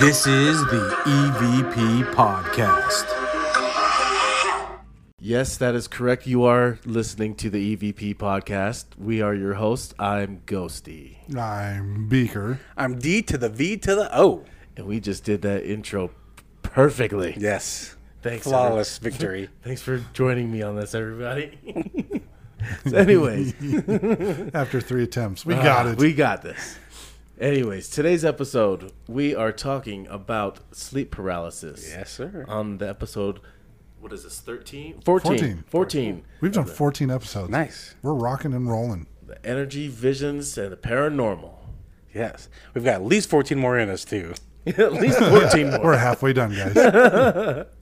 This is the EVP Podcast. Yes, that is correct. You are listening to the EVP podcast. We are your hosts. I'm Ghosty. I'm Beaker. I'm D to the V to the O. And we just did that intro perfectly. Yes. Thanks. Flawless victory. Thanks for joining me on this, everybody. so anyways, After three attempts, we ah, got it. We got this. Anyways, today's episode, we are talking about sleep paralysis. Yes, sir. On the episode, what is this, 13? 14. 14. 14. We've done 14 episodes. Nice. We're rocking and rolling. The energy, visions, and the paranormal. Yes. We've got at least 14 more in us, too. At least 14 more. We're halfway done, guys.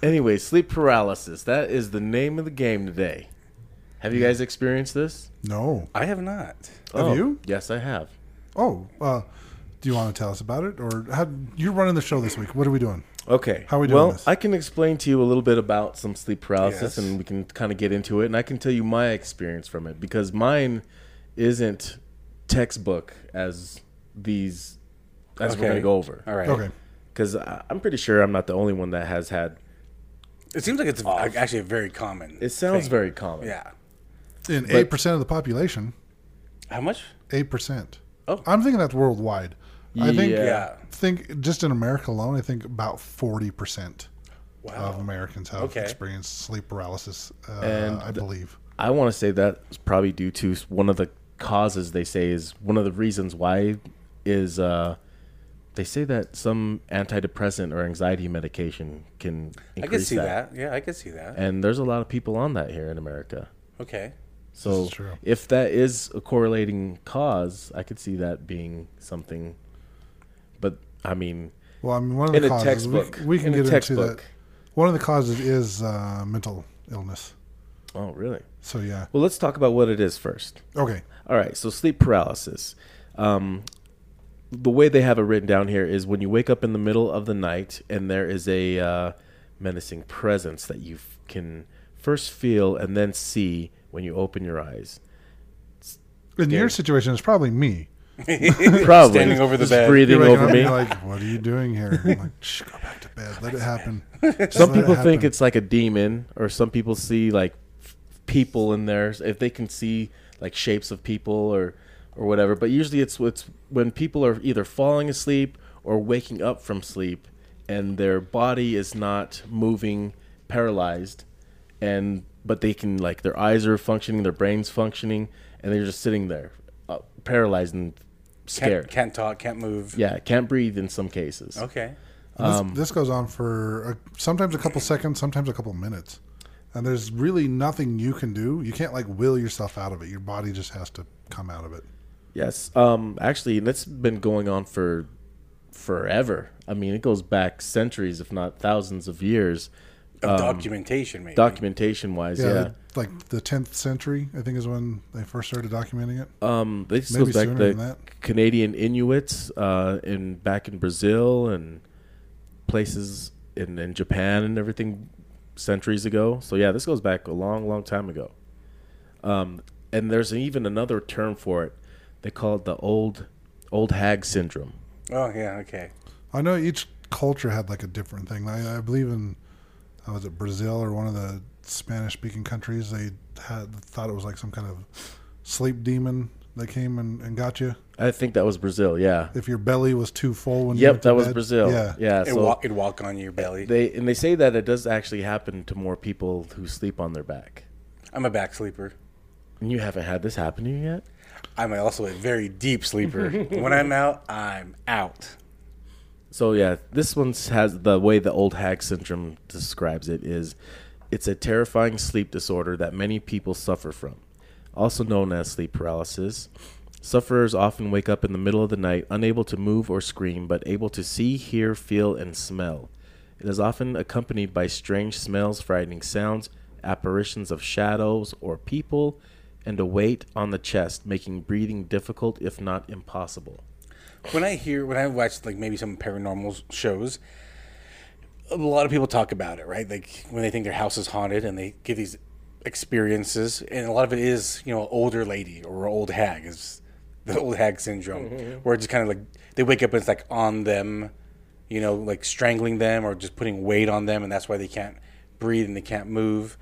Anyway, sleep paralysis. That is the name of the game today. Have you hmm. guys experienced this? no. I have not. Oh, have Oh, you? Yes, I have. Oh, uh, do you want to tell us about it? Or how, you're running the show this week. What are we doing? Okay. How are we doing Well, this? I can explain to you a little bit about some sleep paralysis Yes. and we can kind of get into it. And I can tell you my experience from it because mine isn't textbook as these, as we're going to go over. All right. Okay. Because I'm pretty sure I'm not the only one that has had. It seems like it's actually very common. It sounds thing. very common. Yeah. In 8% of the population, How much? 8%. Oh. I'm thinking that's worldwide. I think, Yeah. Yeah. think just in America alone, I think about 40% Wow. of Americans have Okay. experienced sleep paralysis, uh, And I the- believe. I want to say that's probably due to one of the causes they say is one of the reasons why is uh, they say that some antidepressant or anxiety medication can I increase could see that. Yeah, I could see that. And there's a lot of people on that here in America. Okay. So if that is a correlating cause, I could see that being something. But I mean, Well, I mean, one of the in a causes, textbook, we, we can in a get into that. One of the causes is uh, mental illness. Oh, really? So, yeah. Well, let's talk about what it is first. Okay. All right, so sleep paralysis. Um, the way they have it written down here is when you wake up in the middle of the night and there is a uh, menacing presence that you f- can first feel and then see when you open your eyes. In your situation, it's probably me. Probably Standing over the just bed. breathing You're over me. Like, what are you doing here? I'm like, Shh, go back to bed. Let it happen. Just some let it people think it's like a demon, or some people see like people in there if they can see like shapes of people or or whatever. But usually it's it's when people are either falling asleep or waking up from sleep, and their body is not moving, paralyzed, and but they can like their eyes are functioning, their brains functioning, and they're just sitting there, uh, paralyzed and scared. Can't, can't talk, can't move. yeah, can't breathe in some cases. Okay. And this, um, this goes on for a, sometimes a couple seconds, sometimes a couple minutes. And there's really nothing you can do. You can't like will yourself out of it. Your body just has to come out of it. Yes. Um, actually, and it's been going on for forever. I mean, it goes back centuries, if not thousands of years, Of documentation, maybe. documentation wise. Yeah, Yeah. the- like the 10th century, I think, is when they first started documenting it. Um, this Maybe goes back sooner to than that. Canadian Inuits uh, in back in Brazil and places in, in Japan and everything centuries ago. So yeah, this goes back a long, long time ago. Um, and there's even another term for it. They call it the old old hag syndrome. oh, yeah, okay. I know each culture had like a different thing. I, I believe in, uh, was it Brazil or one of the Spanish speaking countries? They had thought it was like some kind of sleep demon that came and, and got you. I think that was Brazil. Yeah. If your belly was too full when you Yep, went to that was bed. Brazil. Yeah. yeah. It'd, So walk, it'd walk on your belly. they and they say that it does actually happen to more people who sleep on their back. I'm a back sleeper. And you haven't had this happen to you yet? I'm also a very deep sleeper. when I'm out, I'm out. So yeah, this one has the way the old hag syndrome describes it is it's a terrifying sleep disorder that many people suffer from, also known as sleep paralysis. Sufferers often wake up in the middle of the night unable to move or scream but able to see, hear, feel and smell. It is often accompanied by strange smells, frightening sounds, apparitions of shadows or people, and a weight on the chest, making breathing difficult if not impossible. When I hear, when I watch like maybe some paranormal shows, a lot of people talk about it, right? Like when they think their house is haunted and they give these experiences, and a lot of it is, you know, older lady or old hag is the old hag syndrome, mm-hmm. where it's just kind of like they wake up and it's like on them, you know, like strangling them or just putting weight on them, and that's why they can't breathe and they can't move.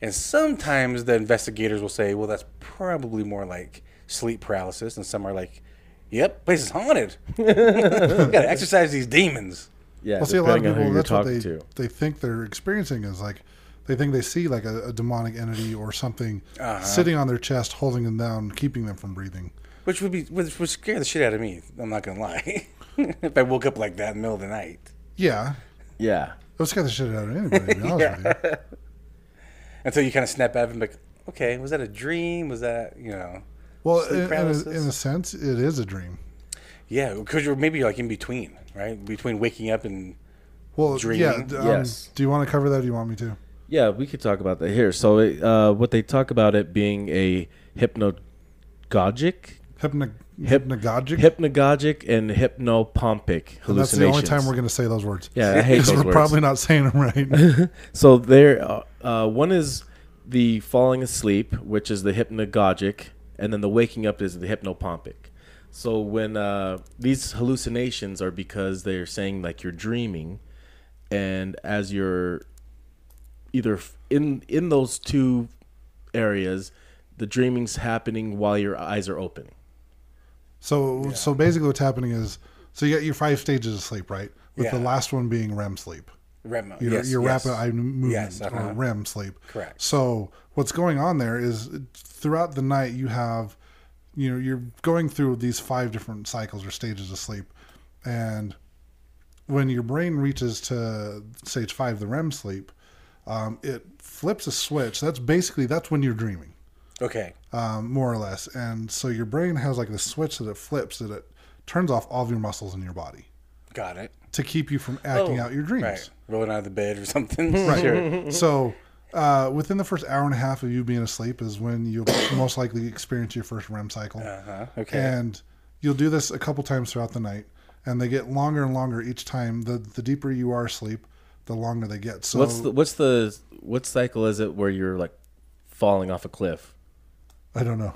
And sometimes the investigators will say, well, that's probably more like sleep paralysis, and some are like, yep, place is haunted. Gotta exercise these demons. Yeah, Well, see, a lot of depending on who people that's what they to. they think they're experiencing is like they think they see like a, a demonic entity or something Uh-huh. sitting on their chest, holding them down, keeping them from breathing. Which would be which would scare the shit out of me. I'm not gonna lie. if I woke up like that in the middle of the night. Yeah, Yeah, it would scare the shit out of anybody. To be honest with you. Until you kind of snap out of it and be like, okay, was that a dream? Was that you know? Well, Sleep in, in, a, in a sense, it is a dream. Yeah, because you're maybe like in between, right? Between waking up and Well. Dreaming? d- Um, Yes. Do you want to cover that? Or do you want me to? yeah, we could talk about that here. So, uh, what they talk about it being a hypnagogic, Hypno- Hyp- hypnagogic. hypnagogic, and hypnopompic And that's the only time we're going to say those words. Yeah, I hate those we're words. probably not saying them right. So there, uh, uh, one is the falling asleep, which is the hypnagogic, and then the waking up is the hypnopompic. So when uh, these hallucinations are because they're saying like you're dreaming, and as you're either in in those two areas, the dreaming's happening while your eyes are open. so, so basically, what's happening is, so you got your five stages of sleep, right? With the last one being REM sleep. REM. your, yes, your yes. rapid eye movement Yes, uh-huh. REM sleep. Correct. So what's going on there is throughout the night you have, you know, you're going through these five different cycles or stages of sleep, and when your brain reaches to stage five, the REM sleep, um, it flips a switch. That's basically that's when you're dreaming, Okay. um, more or less. And so your brain has like the switch that it flips that it turns off all of your muscles in your body Got it. to keep you from acting Oh, out your dreams. Right. Rolling out of the bed or something. Right. Sure. So, uh, within the first hour and a half of you being asleep is when you'll most likely experience your first REM cycle. Uh-huh. Okay. And you'll do this a couple times throughout the night, and they get longer and longer each time. The the deeper you are asleep, the longer they get. So, what's the what's the what cycle is it where you're like falling off a cliff? I don't know.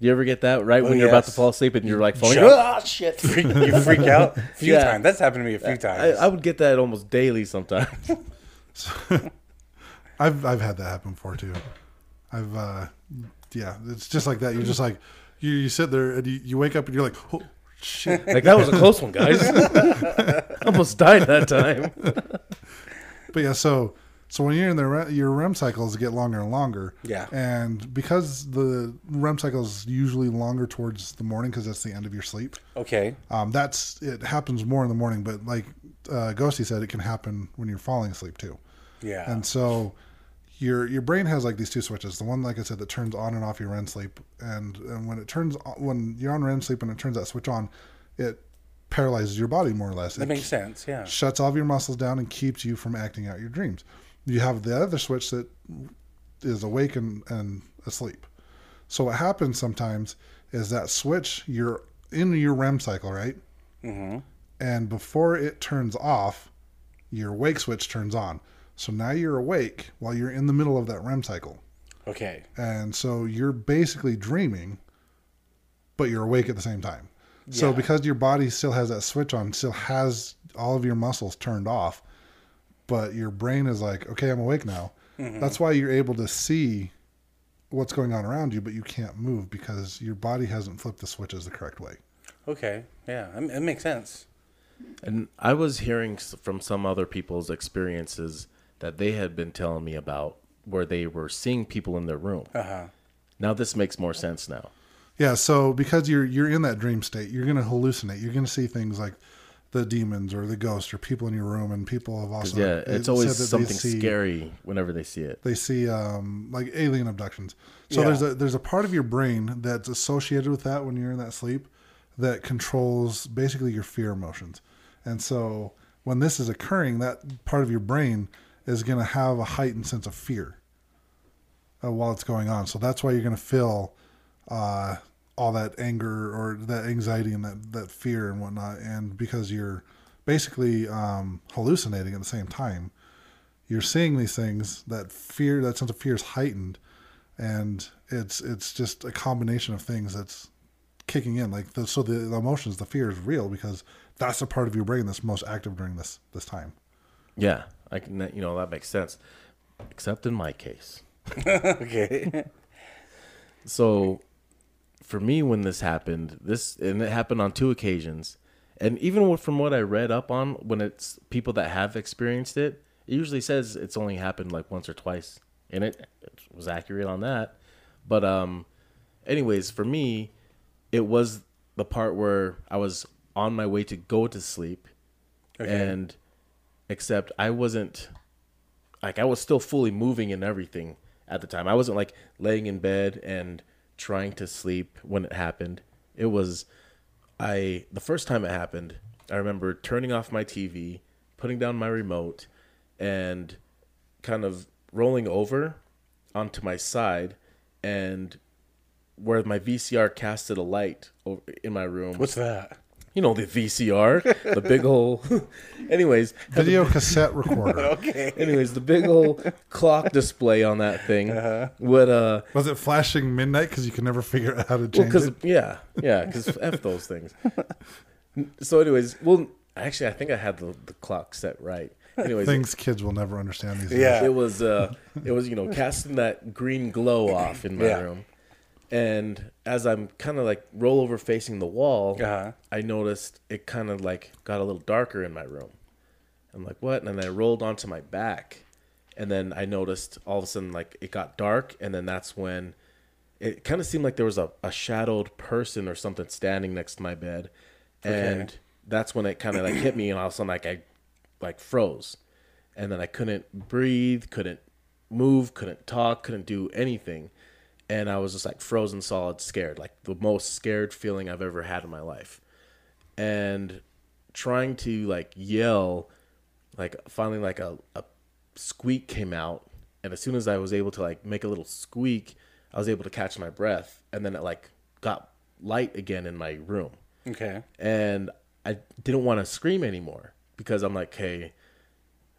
You ever get that right Oh, when you're about to fall asleep and you're like falling? Jump. Ah, shit! Freak- you freak out a few Yeah. times. That's happened to me a few times. I would get that almost daily sometimes. I've I've had that happen before too. I've uh, yeah, it's just like that. You're just like you, you sit there and you, you wake up and you're like, oh shit. like that was a close one, guys. almost died that time. But yeah, so so when you're in there, your REM cycles get longer and longer. Yeah. And because the REM cycle is usually longer towards the morning because that's the end of your sleep. okay. Um, that's it happens more in the morning, but like uh, Ghosty said, it can happen when you're falling asleep too. Yeah. And so your your brain has like these two switches. The one, like I said, that turns on and off your REM sleep, and and when it turns on, when you're on REM sleep and it turns that switch on, it paralyzes your body more or less. that It makes sense. Yeah. shuts all of your muscles down and keeps you from acting out your dreams. You have the other switch that is awake and, and asleep. So what happens sometimes is that switch you're in your REM cycle, right? Mm-hmm. And before it turns off, your wake switch turns on. So now you're awake while you're in the middle of that REM cycle. Okay. And so you're basically dreaming, but you're awake at the same time. Yeah. So because your body still has that switch on, still has all of your muscles turned off, but your brain is like, okay, I'm awake now. Mm-hmm. That's why you're able to see what's going on around you, but you can't move because your body hasn't flipped the switches the correct way. Okay. Yeah. It makes sense. And I was hearing from some other people's experiences that they had been telling me about where they were seeing people in their room. Uh huh. Now this makes more sense now. Yeah, so because you're you're in that dream state, you're going to hallucinate. You're going to see things like the demons or the ghosts or people in your room, and people have also yeah, it it's always something see- scary whenever they see it. They see um, like alien abductions. So Yeah. there's a there's a part of your brain that's associated with that when you're in that sleep that controls basically your fear emotions. And so when this is occurring, that part of your brain is going to have a heightened sense of fear uh, while it's going on. So that's why you're going to feel uh, all that anger or that anxiety and that, that fear and whatnot. And because you're basically um, hallucinating at the same time, you're seeing these things. That fear, that sense of fear is heightened, and it's it's just a combination of things that's kicking in. Like the, so, the, the emotions, the fear is real because that's the part of your brain that's most active during this this time. Yeah, I can. You know that makes sense, except in my case. okay. So, for me, when this happened, this and it happened on two occasions, and even from what I read up on, when it's people that have experienced it, it usually says it's only happened like once or twice, and it, it was accurate on that. But um, anyways, for me, it was the part where I was on my way to go to sleep, and except I wasn't like I was still fully moving and everything at the time. I wasn't like laying in bed and trying to sleep when it happened. It was I the first time it happened, I remember turning off my TV, putting down my remote and kind of rolling over onto my side and where my VCR casted a light over in my room. What's that? You know the VCR, the big old anyways, Video cassette recorder. Okay. Anyways, the big old clock display on that thing would uh Was it flashing midnight because you could never figure out how to well, change because it? yeah, yeah, because f those things. So, anyways, well, actually, I think I had the, the clock set right. Anyways, Things kids will never understand these days. Yeah. it was uh, it was you know casting that green glow off in my Yeah. room, and as I'm kind of like roll over facing the wall, Uh-huh. I noticed it kind of like got a little darker in my room. I'm like, what? And then I rolled onto my back, and then I noticed all of a sudden like it got dark, and then that's when it kind of seemed like there was a, a shadowed person or something standing next to my bed, and that's when it kind of like hit me, and all of a sudden like I like froze, and then I couldn't breathe, couldn't move, couldn't talk, couldn't do anything, and I was just like frozen solid, scared, like the most scared feeling I've ever had in my life, and trying to like yell, like finally like a, a squeak came out, and as soon as I was able to like make a little squeak, I was able to catch my breath, and then it like got light again in my room Okay. and I didn't want to scream anymore because I'm like, hey,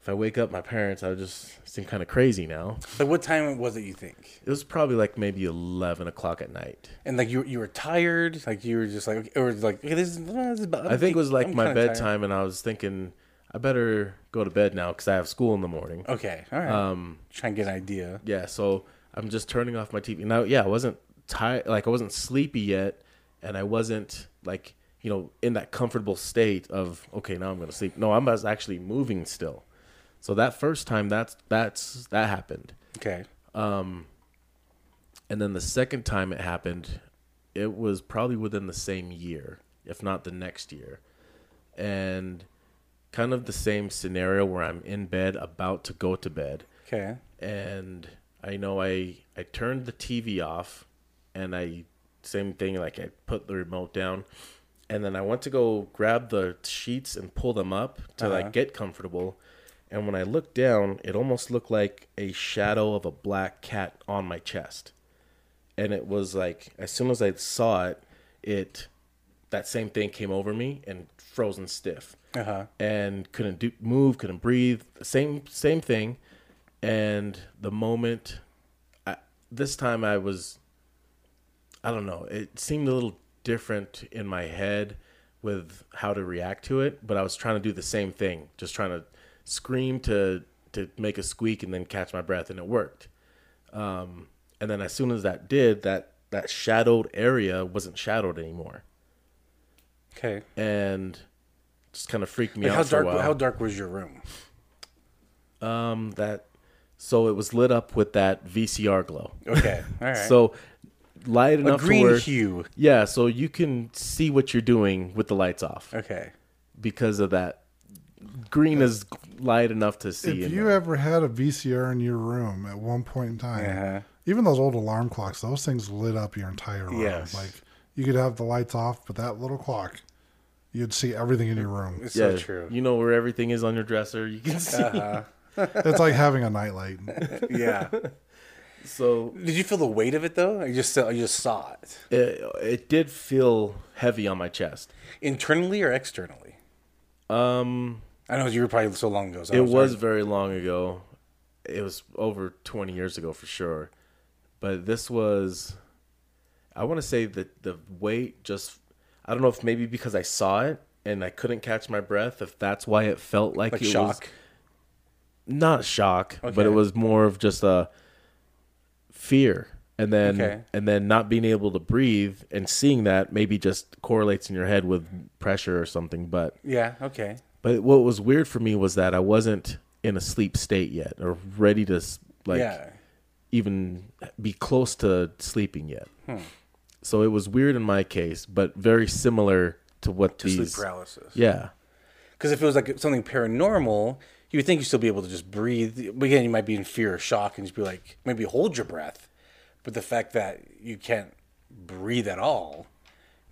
if I wake up my parents, I would just seem kind of crazy now. Like, what time was it? You think? It was probably like maybe eleven o'clock at night. And like you, you were tired. Like you were just like, or like, okay, this is. This is about, I think it was like I'm my kinda tired. bedtime, and I was thinking I better go to bed now because I have school in the morning. Okay. All right. Um, Try and get an idea. yeah, so I'm just turning off my TV now. Yeah, I wasn't tired, like I wasn't sleepy yet, and I wasn't like you know in that comfortable state of okay, now I'm gonna sleep. No, I was actually moving still. So that first time, that's that's that happened, Okay. Um, and then the second time it happened, it was probably within the same year, if not the next year, and kind of the same scenario where I'm in bed about to go to bed Okay. and I know I I turned the TV off, and I same thing like I put the remote down, and then I went to go grab the sheets and pull them up to Uh-huh. like get comfortable, and when I looked down, it almost looked like a shadow of a black cat on my chest, and it was like as soon as I saw it, it that same thing came over me and frozen stiff Uh huh. and couldn't do move, couldn't breathe. Same same thing. And the moment, I, this time I was, I don't know. It seemed a little different in my head with how to react to it, but I was trying to do the same thing, just trying to scream to to make a squeak and then catch my breath, and it worked. Um, and then as soon as that did, that that shadowed area wasn't shadowed anymore, Okay. and just kind of freaked me Like out how a dark? How dark was your room? Um, that so it was lit up with that VCR glow. Okay. All right. So light a enough to green where hue. yeah, so you can see what you're doing with the lights off Okay. because of that. Green is light enough to see. If you there. ever had a VCR in your room at one point in time, Uh-huh. even those old alarm clocks, those things lit up your entire room. Yes. Like you could have the lights off, but that little clock, you'd see everything in your room. It's yeah, so true. you know where everything is on your dresser. You can see. Uh-huh. it's like having a nightlight. yeah. So Did you feel the weight of it though? I just saw, you just saw it it, it did feel heavy on my chest. internally or externally? Um, I know you were probably so long ago. So it was very long ago. It was over 20 years ago for sure. But this was I want to say that the weight just I don't know if maybe because I saw it and I couldn't catch my breath, if that's why it felt like, Like it was shock. not shock, but it was more of just a fear. And then Okay. and then not being able to breathe and seeing that maybe just correlates in your head with pressure or something, but Yeah. Okay. But what was weird for me was that I wasn't in a sleep state yet or ready to like yeah. even be close to sleeping yet. Hmm. So it was weird in my case, but very similar to what To sleep paralysis. Yeah. Because if it was like something paranormal, you would think you'd still be able to just breathe. But again, you might be in fear or shock and just be like, maybe hold your breath. But the fact that you can't breathe at all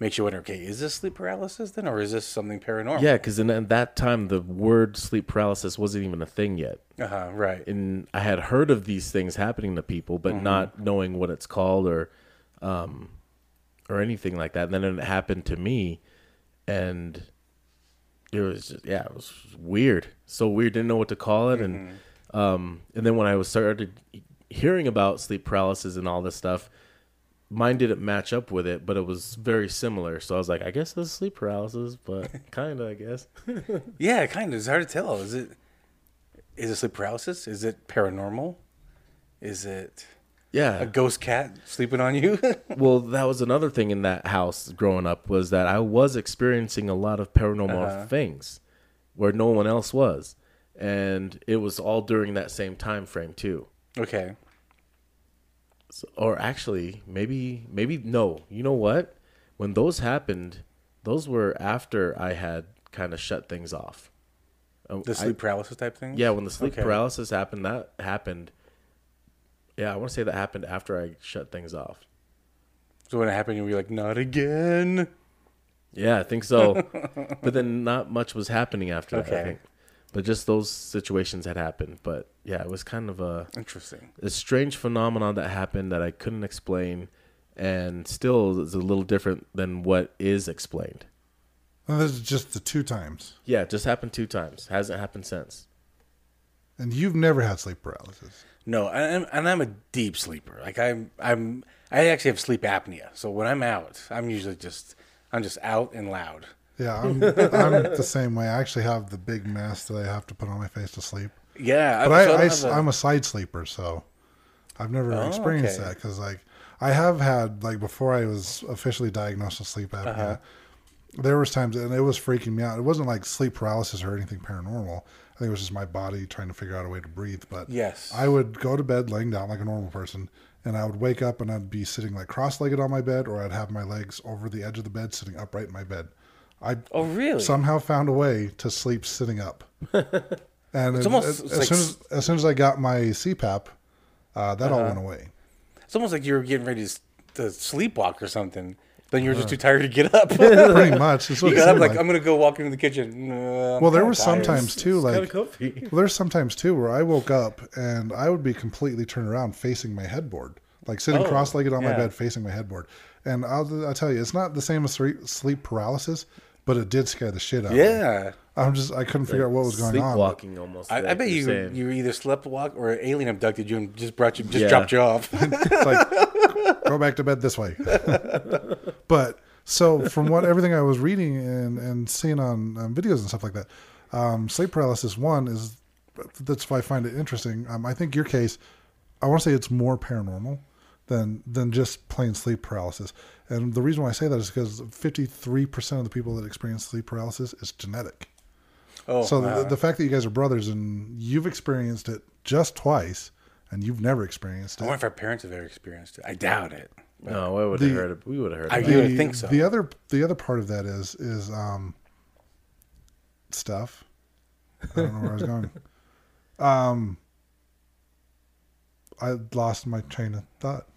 makes you wonder, okay, is this sleep paralysis then, or is this something paranormal? Yeah, because in, that time the word sleep paralysis wasn't even a thing yet. Uh huh. Right. and I had heard of these things happening to people, but Mm-hmm. not knowing what it's called or, um, or anything like that. And then it happened to me, and it was just, yeah, it was weird, so weird. Didn't know what to call it, and Mm-hmm. um, and then when I was started hearing about sleep paralysis and all this stuff, mine didn't match up with it, but it was very similar. So I was like, I guess this is sleep paralysis, but kind of, I guess. yeah, kind of. It's hard to tell. Is it? Is it sleep paralysis? Is it paranormal? Is it yeah, a ghost cat sleeping on you? well that was another thing in that house growing up was that i was experiencing a lot of paranormal Uh-huh. things where no one else was and it was all during that same time frame too okay. So, or actually maybe maybe no you know what when those happened those were after i had kind of shut things off Um, The I- sleep paralysis type thing. yeah when the sleep Okay. paralysis happened that happened yeah i want to say that happened after i shut things off So when it happened, you were like, "Not again." Yeah, I think so. but then not much was happening after that. I Okay. think. But just those situations had happened. But yeah, it was kind of a, Interesting. a strange phenomenon that happened that I couldn't explain, and still is a little different than what is explained. And this is just the two times. Yeah, it just happened two times. Hasn't happened since. And you've never had sleep paralysis. No, and I'm, and I'm a deep sleeper. Like I'm, I'm, I actually have sleep apnea. So when I'm out, I'm usually just, I'm just out and loud. Yeah, I'm, I'm the same way. I actually have the big mask that I have to put on my face to sleep. Yeah, But I, I, am a side sleeper, so I've never Oh, experienced okay. that because like I have had like before I was officially diagnosed with sleep apnea. Uh-huh. There was times and it was freaking me out. It wasn't like sleep paralysis or anything paranormal. I think it was just my body trying to figure out a way to breathe. But Yes. I would go to bed laying down like a normal person, and I would wake up and I'd be sitting like cross-legged on my bed, or I'd have my legs over the edge of the bed, sitting upright in my bed. I oh really? somehow found a way to sleep sitting up. And It's it- almost- as, as like soon as, as soon as I got my CPAP, uh, that all Uh-huh. went away. it's almost like you were getting ready to, to sleepwalk or something. Then you were just Uh. too tired to get up. Pretty much. That's what you got up like, like. I'm gonna go walk into the kitchen. I'm Well, there was sometimes too, like well, there's sometimes too where I woke up and I would be completely turned around facing my headboard, like sitting Oh, cross-legged on my bed facing my headboard. And I'll, I'll tell you, it's not the same as sleep paralysis, but it did scare the shit out of me. Yeah, I'm just I couldn't figure out what was going on. but- Sleepwalking almost. I, I like bet you're you saying. you either slept walk or an alien abducted you and just brought you, just Yeah. dropped you off. It's like go back to bed this way. but so from what everything I was reading and and seeing on, on videos and stuff like that, um, sleep paralysis one is that's why I find it interesting. Um, I think your case, I want to say it's more paranormal than than just plain sleep paralysis. And the reason why I say that is because 53% of the people that experience sleep paralysis is genetic. oh, So uh, the, the fact that you guys are brothers and you've experienced it just twice and you've never experienced it. I it. wonder if our parents have ever experienced it. I doubt it. no, I would The- have heard. It. We would have heard. I about You would think so. The other the other part of that is is um stuff. I don't know where I was going. Um I lost my train of thought.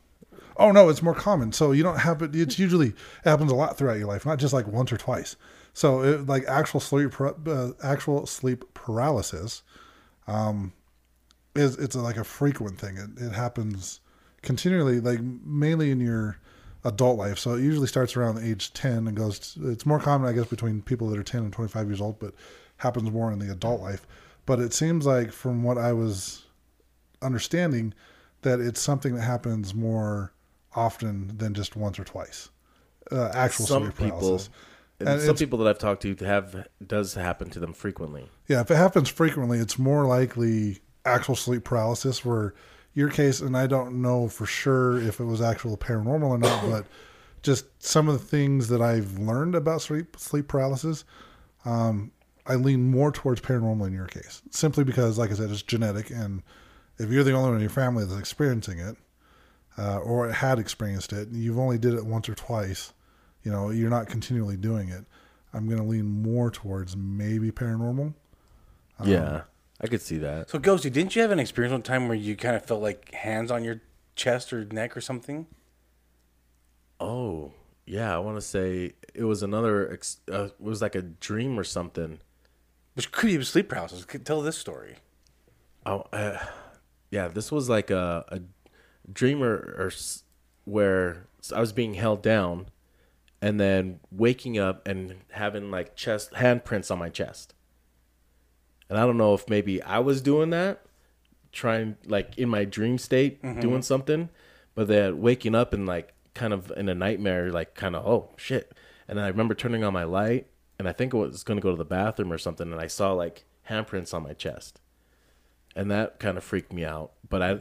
Oh no, it's more common. So you don't have it. It's usually happens a lot throughout your life, not just like once or twice. So it, like actual sleep uh, actual sleep paralysis, um, is it's like a frequent thing. It, it happens continually, like mainly in your adult life. So it usually starts around age 10 and goes, it's more common, I guess, between people that are 10 and 25 years old, but happens more in the adult life. But it seems like, from what I was understanding, that it's something that happens more often than just once or twice. Uh, actual Some sleep people- paralysis. And, And some people that I've talked to have does happen to them frequently. Yeah, if it happens frequently, it's more likely actual sleep paralysis. Where your case, and I don't know for sure if it was actual paranormal or not, but just some of the things that I've learned about sleep sleep paralysis, um, I lean more towards paranormal in your case, simply because, like I said, it's genetic, and if you're the only one in your family that's experiencing it, uh, or had experienced it, and you've only did it once or twice, you know, you're not continually doing it. I'm going to lean more towards maybe paranormal. yeah, I could see that. So, Ghosty, didn't you have an experience one time where you kind of felt like hands on your chest or neck or something? Oh, yeah. I want to say it was another. Ex- uh, it was like a dream or something. Which could be sleep paralysis. Could- Tell this story. Oh, uh, yeah. This was like a, a dream or, where I was being held down, and then waking up and having like chest handprints on my chest. And I don't know if maybe I was doing that, trying like in my dream state mm-hmm. doing something, but then waking up and like kind of in a nightmare, like kind of oh shit. And then I remember turning on my light, and I think I was going to go to the bathroom or something, and I saw like handprints on my chest and that kind of freaked me out. But I,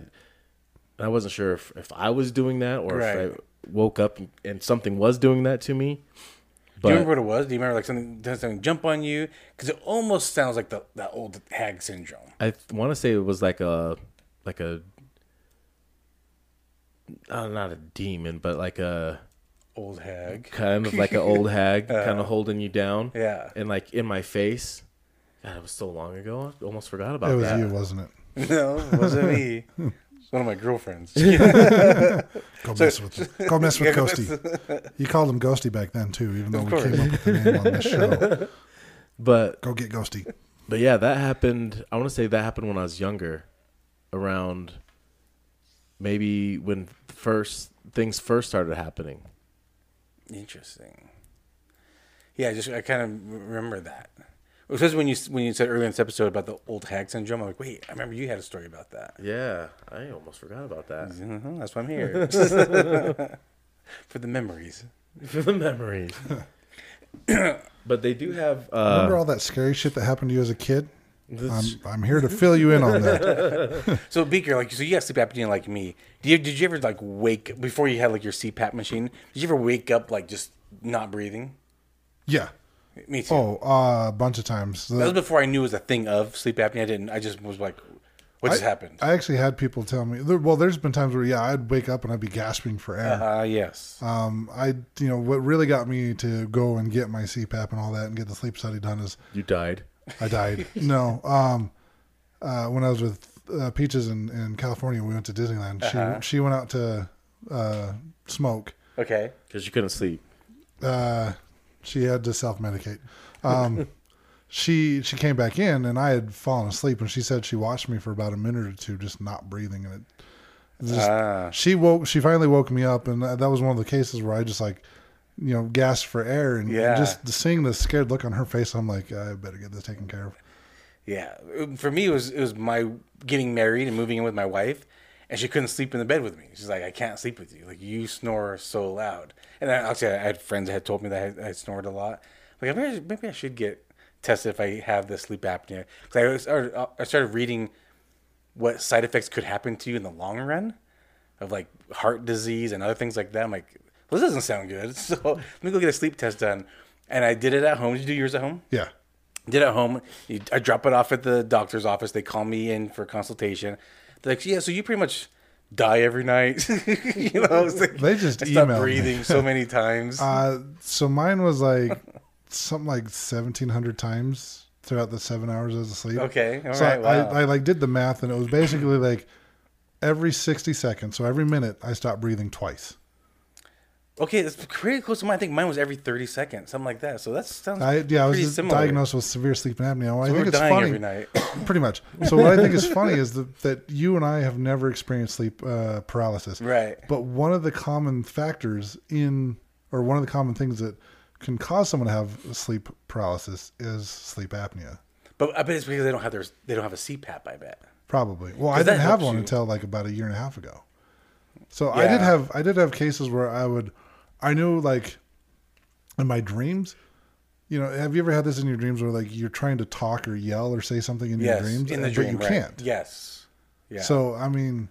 I wasn't sure if, if I was doing that or Right. if I woke up and, and something was doing that to me. Do you remember what it was? Do you remember like something did something jump on you? Because it almost sounds like the that old hag syndrome. I want to say it was like a, like a, uh, not a demon, but like a Old hag. kind of like an old hag, kind of holding you down. Yeah. and like in my face. God, it was so long ago. I almost forgot about that. It was that. you, wasn't it? No, it wasn't me. It's one of my girlfriends. Go mess with go mess with Ghosty. You called him Ghosty back then too, even though we came up with the name on this show. But Go get Ghosty. But yeah, that happened. I want to say that happened when I was younger, around maybe when first things first started happening. Interesting. Yeah, I just I kind of remember that. Especially when you when you said earlier in this episode about the old hag syndrome, I'm like, wait, I remember you had a story about that. Yeah, I almost forgot about that. Mhm, that's why I'm here for the memories. For the memories. but they do have. Remember Uh, all that scary shit that happened to you as a kid? I'm, I'm here to fill you in on that. So Beaker, like, so you have sleep apnea like me. Did you, did you ever like wake before you had like your CPAP machine? Did you ever wake up like just not breathing? Yeah. Me too. Oh, uh, a bunch of times. That was before I knew it was a thing of sleep apnea. I didn't. I just was like, what just I, happened? I actually had people tell me. there- Well, there's been times where yeah, I'd wake up and I'd be gasping for air. Uh, yes. Um, I you know what really got me to go and get my CPAP and all that and get the sleep study done is you died. I died. no, um, uh, when I was with uh, Peaches in, in California, we went to Disneyland. Uh-huh. She she went out to uh, smoke. Okay. Because you couldn't sleep. Uh, she had to self medicate. Um, she she came back in and I had fallen asleep and she said she watched me for about a minute or two just not breathing and it. just, Ah. she woke. She finally woke me up and that that was one of the cases where I just like, you know, gasped for air and Yeah. just seeing the scared look on her face. I'm like, I better get this taken care of. Yeah, for me it was it was my getting married and moving in with my wife, and she couldn't sleep in the bed with me. She's like, I can't sleep with you. Like you snore so loud. And then actually, I had friends that had told me that I, I snored a lot. Like maybe I, maybe I should get tested if I have the sleep apnea. Because I started uh, I started reading what side effects could happen to you in the long run, of like heart disease and other things like that. I'm like, well, this doesn't sound good. So let me go get a sleep test done. And I did it at home. Did you do yours at home? Yeah. did it at home. I drop it off at the doctor's office. They call me in for consultation. They're like, "Yeah, so you pretty much die every night." you know, it's like, They just I stopped emailed me. breathing so many times. Uh, so mine was like something like 1,700 times throughout the seven hours I was asleep. Okay, all so right, I, wow. I, I like did the math and it was basically like every 60 seconds. So every minute I stopped breathing twice. Okay, it's pretty close to mine. I think mine was every thirty seconds, something like that. So that sounds I, yeah, I was just similar. diagnosed with severe sleep apnea. Well, I think it's funny. every night. Pretty much. So what I think is funny is that, that you and I have never experienced sleep uh, paralysis. Right. But one of the common factors in, or one of the common things that can cause someone to have sleep paralysis is sleep apnea. But I bet it's because they don't have their they don't have a CPAP. I bet. Probably. Well, I didn't have one you. until like about a year and a half ago. So I did have I did have cases where I would I knew like in my dreams you know, have you ever had this in your dreams where like you're trying to talk or yell or say something in yes, your dreams, in the but dream, you right. can't? Yes. Yeah. So I mean,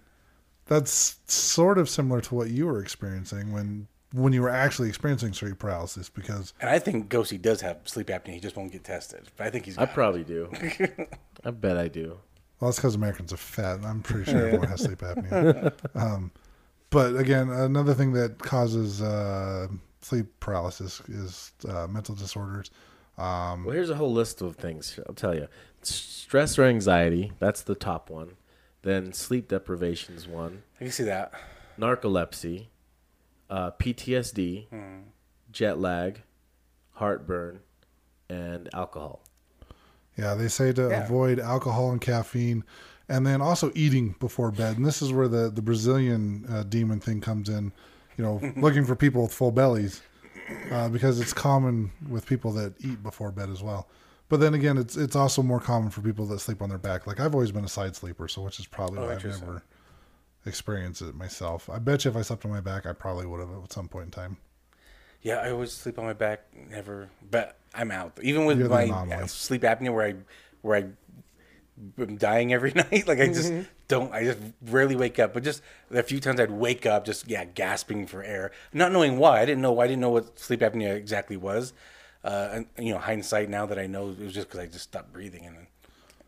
that's sort of similar to what you were experiencing when when you were actually experiencing sleep paralysis because and I think Ghosty does have sleep apnea. He just won't get tested. But I think he's. I got it. probably do. I bet I do. well, that's because Americans are fat. I'm pretty sure everyone has sleep apnea. Um, but again, another thing that causes uh, sleep paralysis is uh, mental disorders. Um, Well, here's a whole list of things. I'll tell you: stress or anxiety. That's the top one. Then sleep deprivation is one. I can see that. Narcolepsy, uh, PTSD, jet lag, heartburn, and alcohol. Yeah, they say to Yeah. avoid alcohol and caffeine, and then also eating before bed. And this is where the the Brazilian uh, demon thing comes in. You know, looking for people with full bellies, uh, because it's common with people that eat before bed as well. But then again, it's it's also more common for people that sleep on their back. Like I've always been a side sleeper, so which is probably Oh, why I've never experienced it myself. I bet you if I slept on my back, I probably would have at some point in time. Yeah, I always sleep on my back. Never, but I'm out. Even with You're my sleep apnea, where I, where I, am dying every night. Like I just Mm-hmm. don't. I just rarely wake up. But just a few times I'd wake up, just yeah, gasping for air, not knowing why. I didn't know. I didn't know what sleep apnea exactly was. Uh, and you know, hindsight now that I know, it was just because I just stopped breathing and.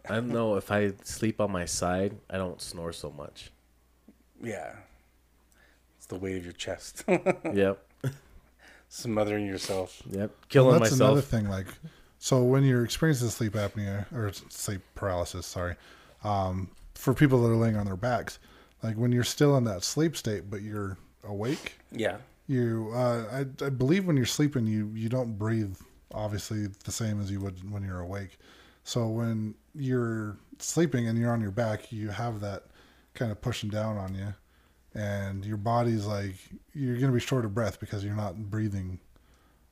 I don't know if I sleep on my side, I don't snore so much. Yeah. It's the weight of your chest. Yep, Smothering yourself. yep, killing Well, that's another thing. Like, so when you're experiencing sleep apnea or sleep paralysis, sorry, um, for people that are laying on their backs, like when you're still in that sleep state but you're awake, Yeah. you, uh, I, I believe when you're sleeping, you you don't breathe obviously the same as you would when you're awake. So when you're sleeping and you're on your back, you have that kind of pushing down on you, and your body's like you're going to be short of breath because you're not breathing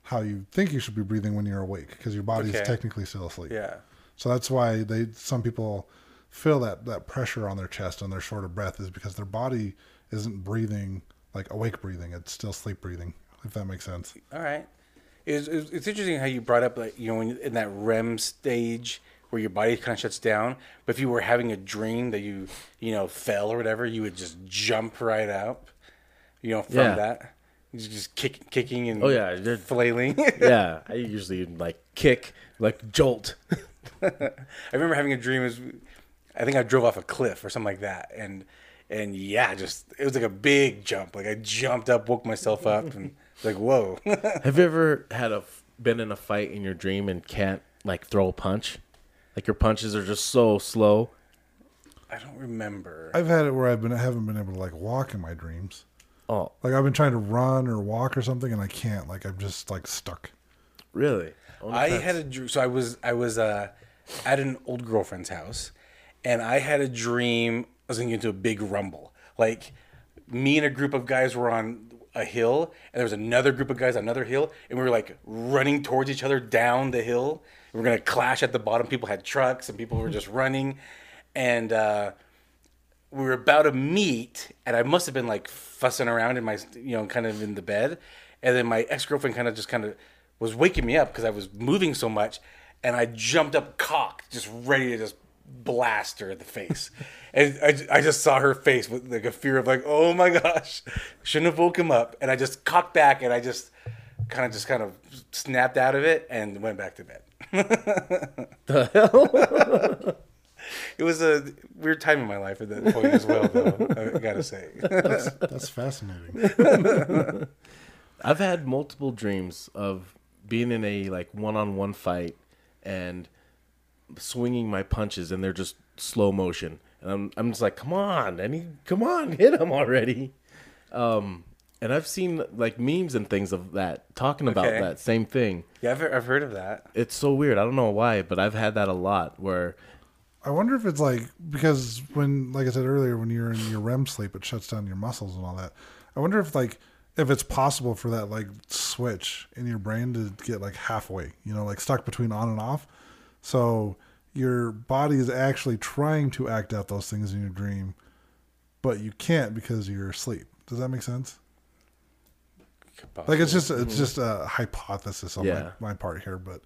how you think you should be breathing when you're awake because your body's Okay. technically still asleep. Yeah. So that's why they some people feel that that pressure on their chest and they're short of breath is because their body isn't breathing like awake breathing; it's still sleep breathing. If that makes sense. All right. It's, it's it's interesting how you brought up like you know when, in that REM stage where your body kind of shuts down. But if you were having a dream that you you know fell or whatever, you would just jump right up. You know from Yeah. that, you just kick, kicking and Oh, yeah, you're- flailing. yeah, I usually like kick, like jolt. I remember having a dream. It was, I think I drove off a cliff or something like that, and and yeah, just it was like a big jump. Like I jumped up, woke myself up, and like whoa. Have you ever had a been in a fight in your dream and can't like throw a punch? Like your punches are just so slow. I don't remember. I've had it where I've been I haven't been able to like walk in my dreams. Oh, Like I've been trying to run or walk or something and I can't. Like I'm just like stuck. really? I pets. had a dream. So I was I was uh, at an old girlfriend's house, and I had a dream. I was going into a big rumble. Like me and a group of guys were on a hill, and there was another group of guys on another hill, and we were like running towards each other down the hill. We were gonna clash at the bottom. People had trucks, and people were just running, and. uh we were about to meet, and I must have been like fussing around in my, you know, kind of in the bed, and then my ex girlfriend kind of just kind of was waking me up because I was moving so much, and I jumped up, cocked, just ready to just blast her in the face, and I, I just saw her face with like a fear of like, oh my gosh, shouldn't have woke him up, and I just cocked back, and I just kind of just kind of snapped out of it and went back to bed. the hell. It was a weird time in my life at that point as well, though. I gotta say. That's fascinating. I've had multiple dreams of being in a like one-on-one fight and swinging my punches, and they're just slow motion, and I'm I'm just like, come on, any, come on, hit him already. Um, and I've seen like memes and things of that talking about Okay. that same thing. Yeah, I've, I've heard of that. It's so weird. I don't know why, but I've had that a lot where I wonder if it's like because when, like I said earlier, when you're in your REM sleep, it shuts down your muscles and all that. I wonder if like if it's possible for that like switch in your brain to get like halfway, you know, like stuck between on and off. So your body is actually trying to act out those things in your dream, but you can't because you're asleep. Does that make sense? Like it's just it's just a hypothesis on Yeah. my, my part here, but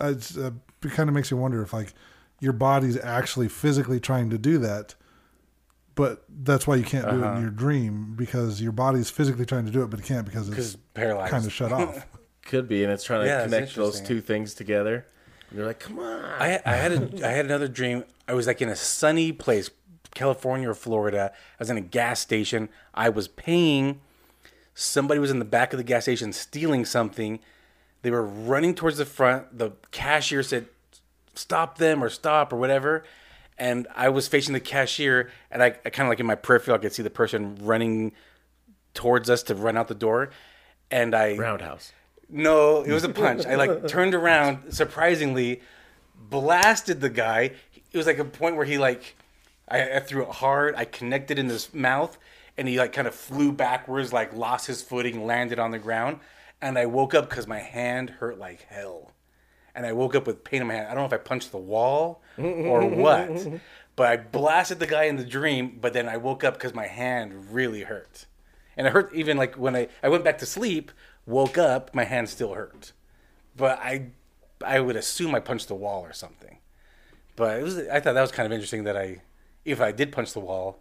uh, it's, uh, it kind of makes you wonder if like your body's actually physically trying to do that, but that's why you can't do it Uh-huh. in your dream because your body's physically trying to do it, but it can't because because it's paralyzed. kind of shut off. Could be, and it's trying to Yeah, it's connect those two things together. And you're like, come on. I, I had a, I had another dream. I was like in a sunny place, California or Florida. I was in a gas station. I was paying. Somebody was in the back of the gas station stealing something. They were running towards the front. The cashier said, "Stop them" or "Stop" or whatever. And I was facing the cashier, and I, I kind of like in my peripheral, I could see the person running towards us to run out the door. And I Roundhouse. no, it was a punch. I like turned around, surprisingly, blasted the guy. It was like a point where he like, I, I threw it hard. I connected in his mouth, and he like kind of flew backwards, like lost his footing, landed on the ground, and I woke up because my hand hurt like hell, and I woke up with pain in my hand. I don't know if I punched the wall or what, but I blasted the guy in the dream. But then I woke up because my hand really hurt, and it hurt even like when I I went back to sleep. Woke up, my hand still hurt, but I I would assume I punched the wall or something. But it was I thought that was kind of interesting that I if I did punch the wall,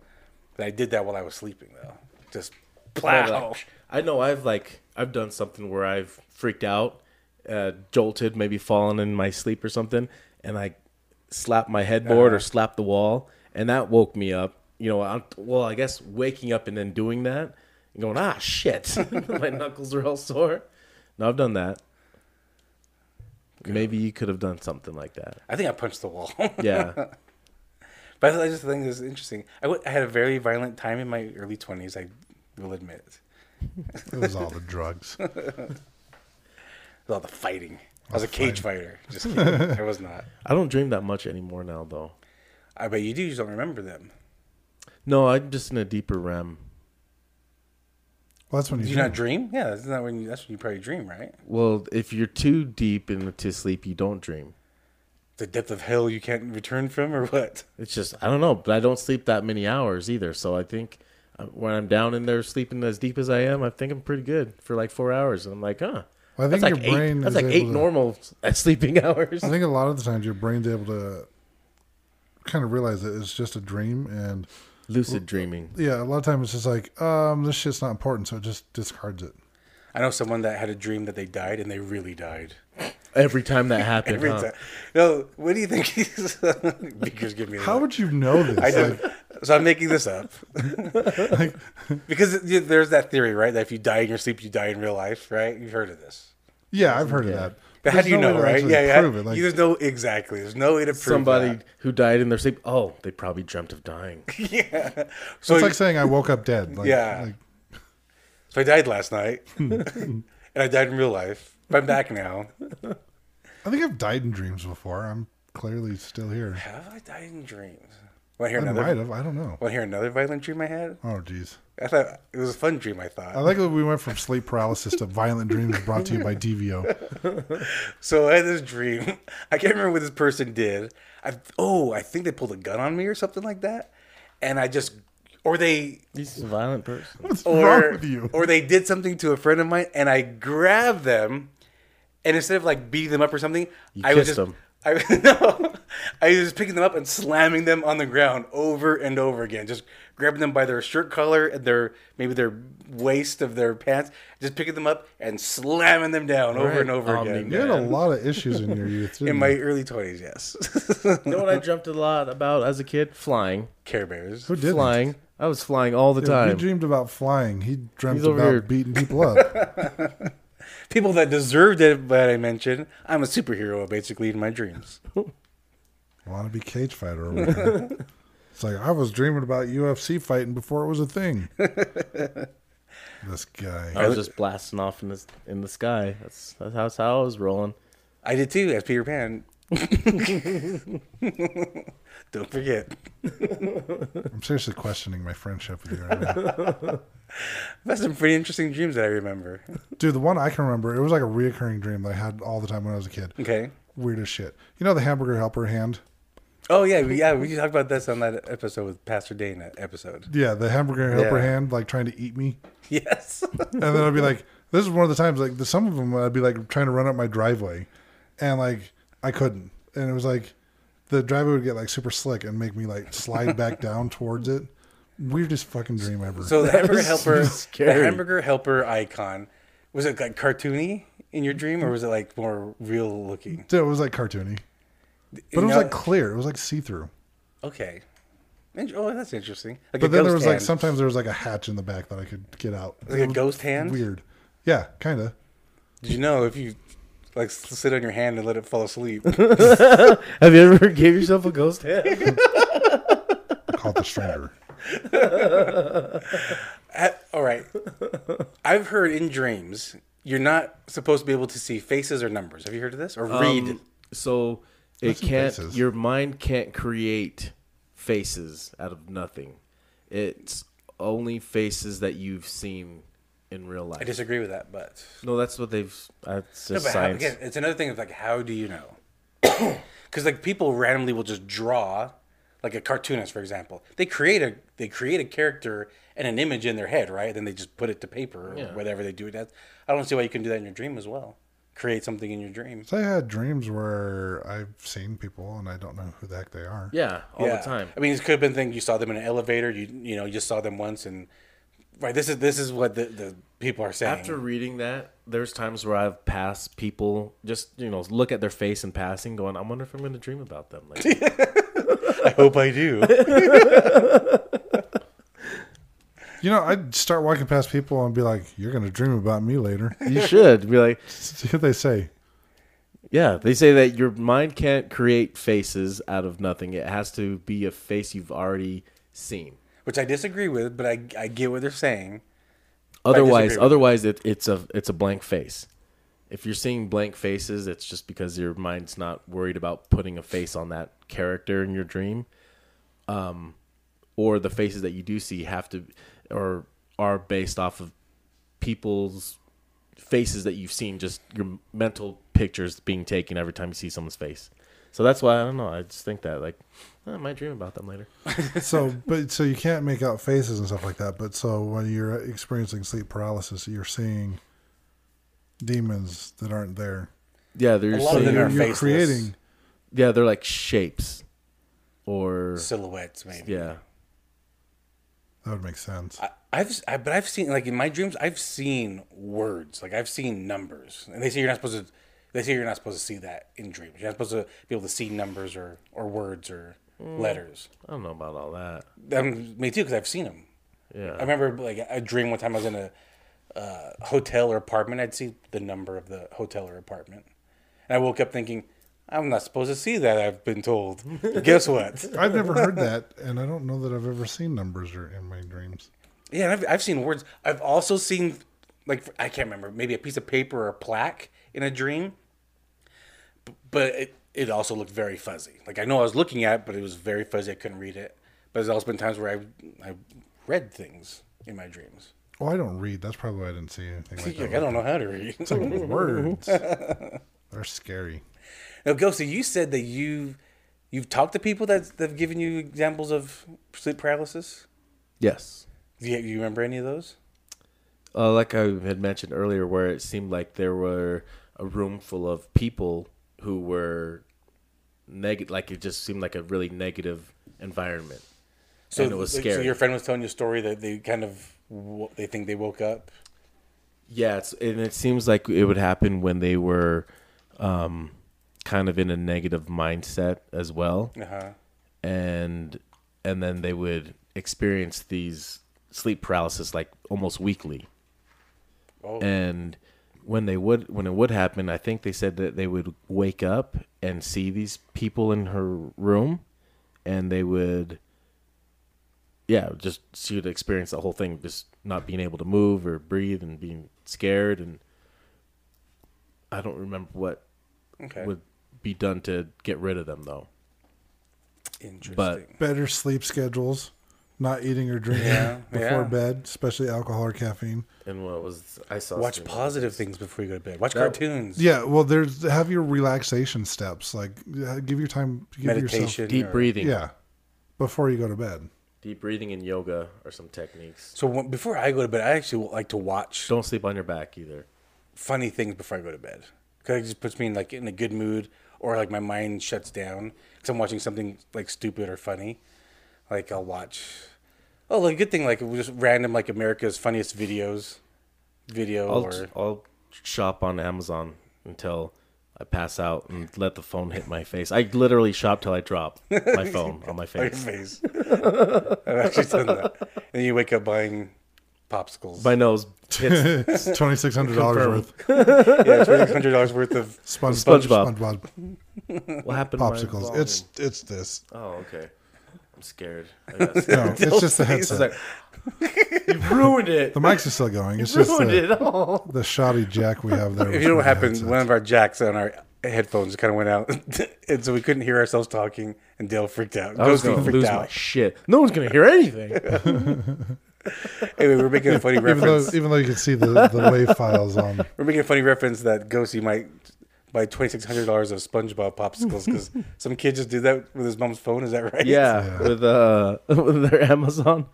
that I did that while I was sleeping though. Just plow. I know I've like I've done something where I've freaked out, uh, jolted, maybe fallen in my sleep or something, and I slapped my headboard or slapped the wall, and that woke me up. You know, I'm, well, I guess waking up and then doing that, and going, ah, shit, my knuckles are all sore. No, I've done that. Maybe you could have done something like that. I think I punched the wall. Yeah. but I just think this is interesting. I, w- I had a very violent time in my early twenties. I will admit it. It was all the drugs. With all the fighting. I was a cage fighter. Just kidding. I was not. I don't dream that much anymore now, though. I bet you do. You just don't remember them. No, I'm just in a deeper REM. Well, that's when you, Do you dream. not dream? Yeah, that's not when you. That's when you probably dream, right? Well, if you're too deep into sleep, you don't dream. The depth of hell you can't return from, or what? It's just I don't know, but I don't sleep that many hours either. So I think uh, when I'm down in there sleeping as deep as I am, I think I'm pretty good for like four hours. And I'm like, huh. Well, I think that's your like eight, brain That's is like eight to- normal sleeping hours. I think a lot of the times your brain's able to kind of realize that it's just a dream, and Lucid dreaming. yeah, a lot of times it's just like, um, this shit's not important, so it just discards it. I know someone that had a dream that they died, and they really died. Every time that happened, Every huh? time. No, what do you think? He's Beaker's giving me. How that. would you know this? I know. Like, so I'm making this up because it- there's that theory, right? That if you die in your sleep, you die in real life, right? You've heard of this. yeah, I've heard of that. But how do you no know, to right? Yeah, yeah. Prove it. Like, you just know exactly. There's no way to prove Somebody that. who died in their sleep. Oh, they probably dreamt of dying. yeah. So, it's like saying I woke up dead. Like, Yeah. like, so I died last night, and I died in real life. But I'm back now. I think I've died in dreams before. I'm clearly still here. Have I died in dreams? Want to I hear might have. I don't know. Want to hear another violent dream I had? Oh, jeez. I thought it was a fun dream. I thought. I like that we went from sleep paralysis to violent dreams brought to you by DVO. So I had this dream. I can't remember what this person did. I oh, I think they pulled a gun on me or something like that, and I just or they He's a violent person. What's or wrong with you? or they did something to a friend of mine, and I grabbed them, and instead of like beating them up or something, You I was just them. I no, I was picking them up and slamming them on the ground over and over again, just grabbing them by their shirt collar and their maybe their waist of their pants, just picking them up and slamming them down over right, and over Omni again. You had a lot of issues in your youth. In didn't my you? early twenties, yes. You know what I dreamt a lot about as a kid? Flying. Care Bears. Who didn't? Flying. I was flying all the He time. He dreamed about flying. He dreamt about here. beating people up. People that deserved it, but I mentioned I'm a superhero basically in my dreams. I want to be cage fighter over here. It's like I was dreaming about UFC fighting before it was a thing. this guy. I was just blasting off in the in the sky. That's that's how, that's how I was rolling. I did too, as Peter Pan. Don't forget. I'm seriously questioning my friendship with you right now. That's some pretty interesting dreams that I remember. Dude, the one I can remember, it was like a reoccurring dream that I had all the time when I was a kid. Okay. Weird as shit. You know the hamburger helper hand? Oh yeah, we, yeah. We talked about this on that episode with Pastor Dana episode. Yeah, the hamburger helper Yeah. hand, like trying to eat me. Yes. And then I'd be like, This is one of the times like the, some of them I'd be like trying to run up my driveway, and like I couldn't, and it was like the driveway would get like super slick and make me like slide back down towards it. Weirdest fucking dream ever. So the hamburger helper, the hamburger helper icon, was it like cartoony in your dream, or was it like more real looking? Dude, it was like cartoony, but it was like clear. It was like see through. Okay. Oh, that's interesting. Like But then there ghost was like sometimes there was like a hatch in the back that I could get out. like a ghost hand. Weird. Yeah, kind of. Did you know if you like sit on your hand and let it fall asleep? Have you ever gave yourself a ghost hand? Called the stranger. Uh, All right. I've heard in dreams you're not supposed to be able to see faces or numbers. Have you heard of this or read? Um, so it What's can't. faces? Your mind can't create faces out of nothing. It's only faces that you've seen in real life. I disagree with that, but no, that's what they've. That's No, just but how, science. again, it's another thing of like, how do you know? Because like people randomly will just draw, like a cartoonist, for example. They create a they create a character and an image in their head, right? Then they just put it to paper or Yeah. whatever they do it. As. I don't see why you can do that in your dream as well. Create something in your dream. So I had dreams where I've seen people and I don't know who the heck they are. yeah, all Yeah. the time. I mean, it could have been thing you saw them in an elevator. You you know you just saw them once and right. This is this is what the, the people are saying. After reading that, there's times where I've passed people, just you know, look at their face in passing, going, "I wonder if I'm going to dream about them." Like, I hope I do. You know, I'd start walking past people and be like, "You're gonna dream about me later." you should be like, See what they say. Yeah, they say that your mind can't create faces out of nothing. It has to be a face you've already seen. Which I disagree with, but I I get what they're saying. Otherwise, otherwise it, it's a it's a blank face. If you're seeing blank faces, it's just because your mind's not worried about putting a face on that character in your dream. Um, or the faces that you do see have to or are based off of people's faces that you've seen, just your mental pictures being taken every time you see someone's face. So that's why I don't know. I just think that like eh, I might dream about them later. So, but so you can't make out faces and stuff like that. But so when you're experiencing sleep paralysis, you're seeing demons that aren't there. Yeah, they're A lot of them you're, are you're creating. yeah, they're like shapes or Silhouettes, maybe. yeah. That would make sense. I, I've I, but I've seen like in my dreams I've seen words like I've seen numbers and they say you're not supposed to they say you're not supposed to see that in dreams you're not supposed to be able to see numbers or or words or letters I don't know about all that. um, me too because I've seen them Yeah. I remember like a dream one time I was in a uh, hotel or apartment I'd see the number of the hotel or apartment and I woke up thinking I'm not supposed to see that I've been told guess what I've never heard that, and I don't know that I've ever seen numbers or in my dreams. Yeah, I've, I've seen words. I've also seen, like, I can't remember, maybe a piece of paper or a plaque in a dream. B- But it, it also looked very fuzzy. Like, I know I was looking at it, but it was very fuzzy. I couldn't read it. But there's also been times where I, I read things in my dreams. Well, I don't read. That's probably why I didn't see anything like Like, that. I don't know how to read. It's like Words. They're scary. now, Ghosty, you said that you, you've talked to people that, that have given you examples of sleep paralysis. Yes. Do you, you remember any of those? Uh, like I had mentioned earlier, where it seemed like there were a room full of people who were negative, like it just seemed like a really negative environment. So And it was So your friend was telling you a story that they kind of they think they woke up. Yeah, it's, and it seems like it would happen when they were um, kind of in a negative mindset as well, Uh huh. and and then they would experience these sleep paralysis like almost weekly. Oh, and when they would when it would happen i think they said that they would wake up and see these people in her room and they would yeah just she would experience the whole thing just not being able to move or breathe and being scared and i don't remember what okay. would be done to get rid of them though Interesting. but- Better sleep schedules. Not eating or drinking Yeah, before yeah. bed, especially alcohol or caffeine. and what was i saw watch positive things before you go to bed. Watch That- cartoons. Yeah, well, there's have your relaxation steps. Like, uh, give your time, give yourself, meditation. deep or- breathing yeah, before you go to bed. Deep breathing and yoga are some techniques. So when, before I go to bed, I actually like to watch Don't sleep on your back either. funny things before I go to bed. Cause it just puts me in like in a good mood, or like my mind shuts down because I'm watching something like stupid or funny. Like I'll watch. Oh, like good thing like just random like America's funniest videos, video I'll, or I'll shop on Amazon until I pass out and let the phone hit my face. I literally shop till I drop my phone on my on your face. face. I've actually done that. And you wake up buying popsicles. My nose hits twenty six hundred dollars worth yeah, twenty hundred dollars worth of. Sponge, SpongeBob. SpongeBob what happened. to my popsicles. It's it's this. oh okay. I'm scared. I got No, it's just the It's headset. like, you ruined it. The mics are still going. It's just ruined the, it all. the shoddy jack we have there. If you know what happened, headset. one of our jacks on our headphones kind of went out, and so we couldn't hear ourselves talking, and Dale freaked out. I was gonna freaked lose my shit. No one's gonna hear anything. Anyway, we're making a funny even though reference. even though you can see the the wave files on. We're making a funny reference that Ghosty might buy twenty six hundred dollars of SpongeBob popsicles because some kid just did that with his mom's phone. Is that right? Yeah, Yeah. with uh with their Amazon.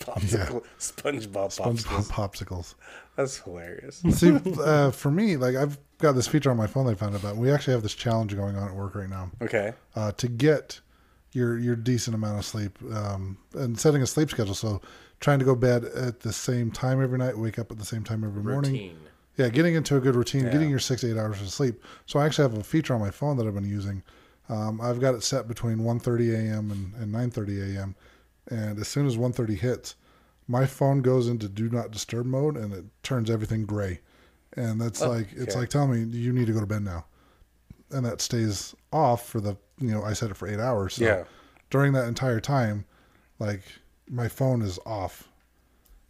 popsicle SpongeBob popsicles. SpongeBob popsicles. That's hilarious. See, uh, for me, like I've got this feature on my phone. I found out about. We actually have this challenge going on at work right now Okay. uh, to get your your decent amount of sleep um, and setting a sleep schedule. So trying to go bed at the same time every night, wake up at the same time every morning. Routine. Yeah, getting into a good routine, Yeah. getting your six eight hours of sleep. So I actually have a feature on my phone that I've been using. Um, I've got it set between 1.30 a.m. and, and 9.30 a.m. And as soon as 1.30 hits, my phone goes into do not disturb mode and it turns everything gray. And that's like it's okay. like telling me you need to go to bed now. And that stays off for the you know I set it for eight hours. So Yeah. during that entire time, like my phone is off,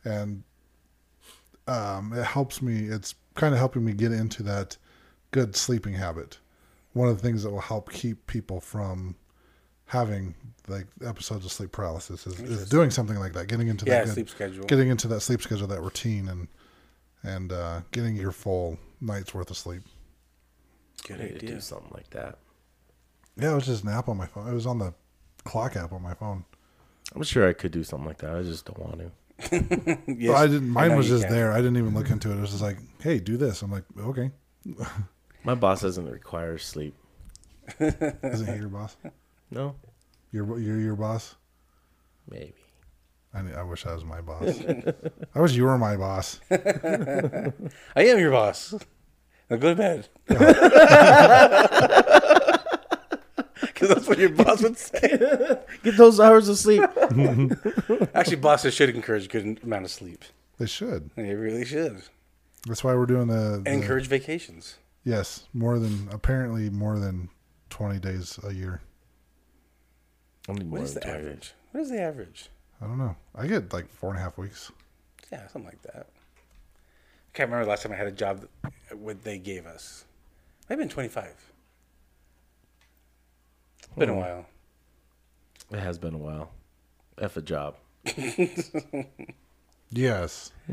and um, it helps me. It's kind of helping me get into that good sleeping habit. One of the things that will help keep people from having like episodes of sleep paralysis is, is doing something like that, getting into Yeah. that good, Sleep schedule. getting into that sleep schedule, that routine, and and uh, getting your full night's worth of sleep. Good I need to do something like that. Yeah, it was just an app on my phone. It was on the clock app on my phone. I'm sure I could do something like that. I just don't want to. Yes, I didn't. Mine know was just can. there. I didn't even look into it. It was just like, hey, do this. I'm like, okay. My boss doesn't require sleep. Isn't he your boss? No, You're you're your boss. maybe. I, I wish I was my boss. I wish you were my boss. I am your boss. Now go to bed. Because that's what your boss would say. Get those hours of sleep. Actually, bosses should encourage a good amount of sleep. They should. They really should. That's why we're doing the, the encourage vacations. yes more than apparently more than twenty days a year. I need What is the 20. average? What is the average? I don't know. I get like four and a half weeks. Yeah, something like that. I can't remember the last time I had a job that, what they gave us. Maybe been 25. Been a while. It has been a while. F a job. Yes,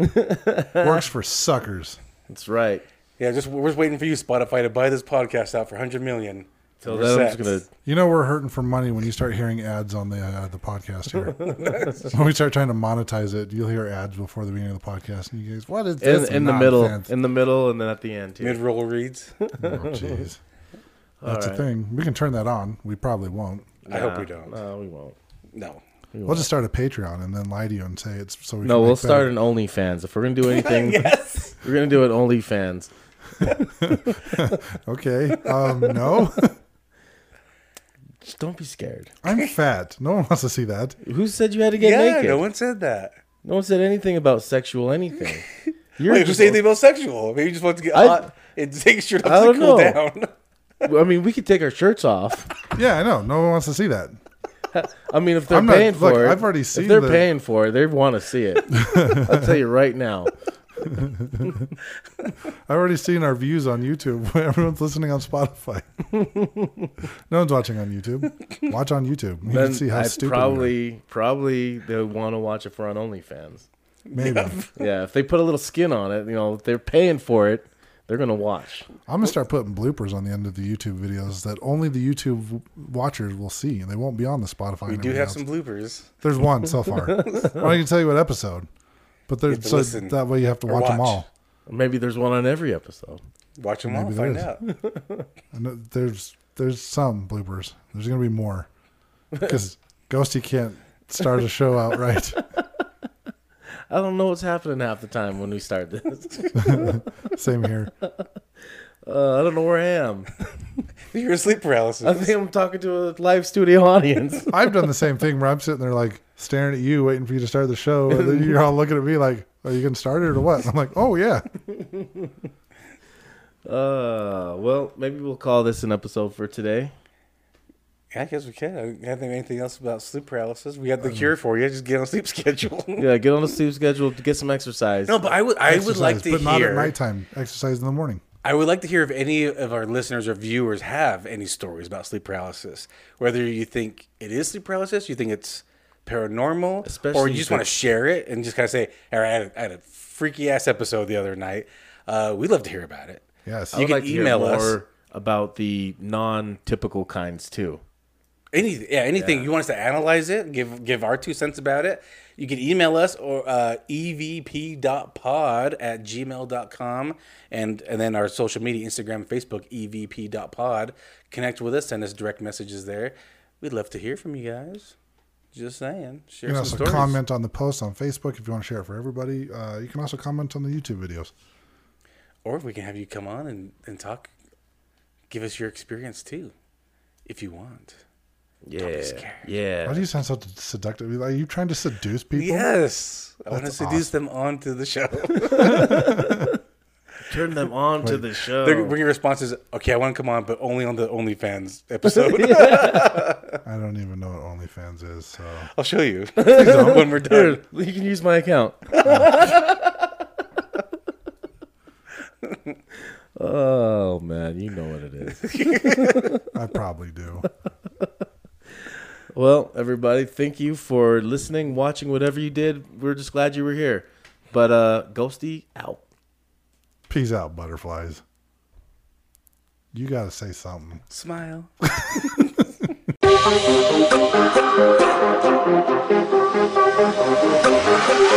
works for suckers. That's right. Yeah, just we're just waiting for you, Spotify, to buy this podcast out for 100 million. Till We're then, I'm just gonna. You know we're hurting for money when you start hearing ads on the uh, the podcast here. when we start trying to monetize it, you'll hear ads before the beginning of the podcast, and you guys, what is this? In, in the middle, nonsense?" in the middle, and then at the end too. Mid roll reads. Oh, jeez. That's All a thing. We can turn that on. We probably won't. I hope we don't. No, we won't. No. We We'll won't. just start a Patreon and then lie to you and say it's so we no, can we'll make start better- an OnlyFans. If we're gonna do anything, yes. we're gonna do it OnlyFans. Okay. Um, no, Just don't be scared. I'm fat. No one wants to see that. Who said you had to get Yeah, naked? no one said that. No one said anything about sexual anything. You're Wait, just just, say anything about sexual. Maybe you just want to get I- hot. It takes your I to don't cool know. down. I mean, we could take our shirts off. Yeah, I know. No one wants to see that. I mean, if they're I'm not- paying look, for it, I've already seen if they're the- paying for it, they want to see it. I'll tell you right now. I've already seen our views on YouTube. Everyone's listening on Spotify. no one's watching on YouTube. Watch on YouTube. You Then can see how I'd stupid. we are. probably probably they want to watch it for on OnlyFans. maybe. Yeah, if they put a little skin on it, you know, if they're paying for it, They're gonna watch. I'm gonna start putting bloopers on the end of the YouTube videos that only the YouTube watchers will see, and they won't be on the Spotify. We do have else. some bloopers. There's one so far. I'm not gonna tell you what episode, but You there's so listen that way you have to or watch, them watch. all. Maybe there's one on every episode. Watch them Maybe there find is. out. And there's there's some bloopers. There's gonna be more because Ghosty can't start a show out right. I don't know what's happening half the time when we start this. Same here. Uh, I don't know where I am. You're in sleep paralysis. I think I'm talking to a live studio audience. I've done the same thing where I'm sitting there like staring at you, waiting for you to start the show, and then you're all looking at me like, "Are you gonna start it or what?" I'm like, "Oh yeah." Uh, well, maybe we'll call this an episode for today. Yeah, I guess we can. I don't have anything else about sleep paralysis. We got the cure for you. Just get on a sleep schedule. Yeah, get on the sleep schedule to get some exercise. no, but I would. I would like to but not at hear. nighttime. Exercise in the morning. I would like to hear if any of our listeners or viewers have any stories about sleep paralysis. Whether you think it is sleep paralysis, you think it's paranormal, Especially or you just the- want to share it and just kind of say, "All right, I had a, I had a freaky ass episode the other night." Uh, we'd love to hear about it. Yes. I you would can like to hear email us. more about the non-typical kinds too. Anything, yeah, anything you want us to analyze it, give give our two cents about it. You can email us or uh, evp.pod at gmail.com and and then our social media, Instagram, Facebook, evp.pod. Connect with us, send us direct messages there. We'd love to hear from you guys. Just saying, share You can some also stories. comment on the post on Facebook if you want to share it for everybody. Uh, you can also comment on the YouTube videos. Or if we can have you come on and, and talk. Give us your experience too, if you want. Yeah, scared. yeah. Why do you sound so seductive? Are you trying to seduce people? Yes, I want to That's seduce them onto the show. Turn them on to the show. They're bringing responses. Okay, I want to come on, but only on the OnlyFans episode. I don't even know what OnlyFans is. So I'll show you when we're Here, done. you can use my account. Oh. oh man, you know what it is. I probably do. Well, everybody, thank you for listening, watching, whatever you did. We're just glad you were here. But uh Ghosty out. Peace out, butterflies. You gotta say something. Smile. Thank you.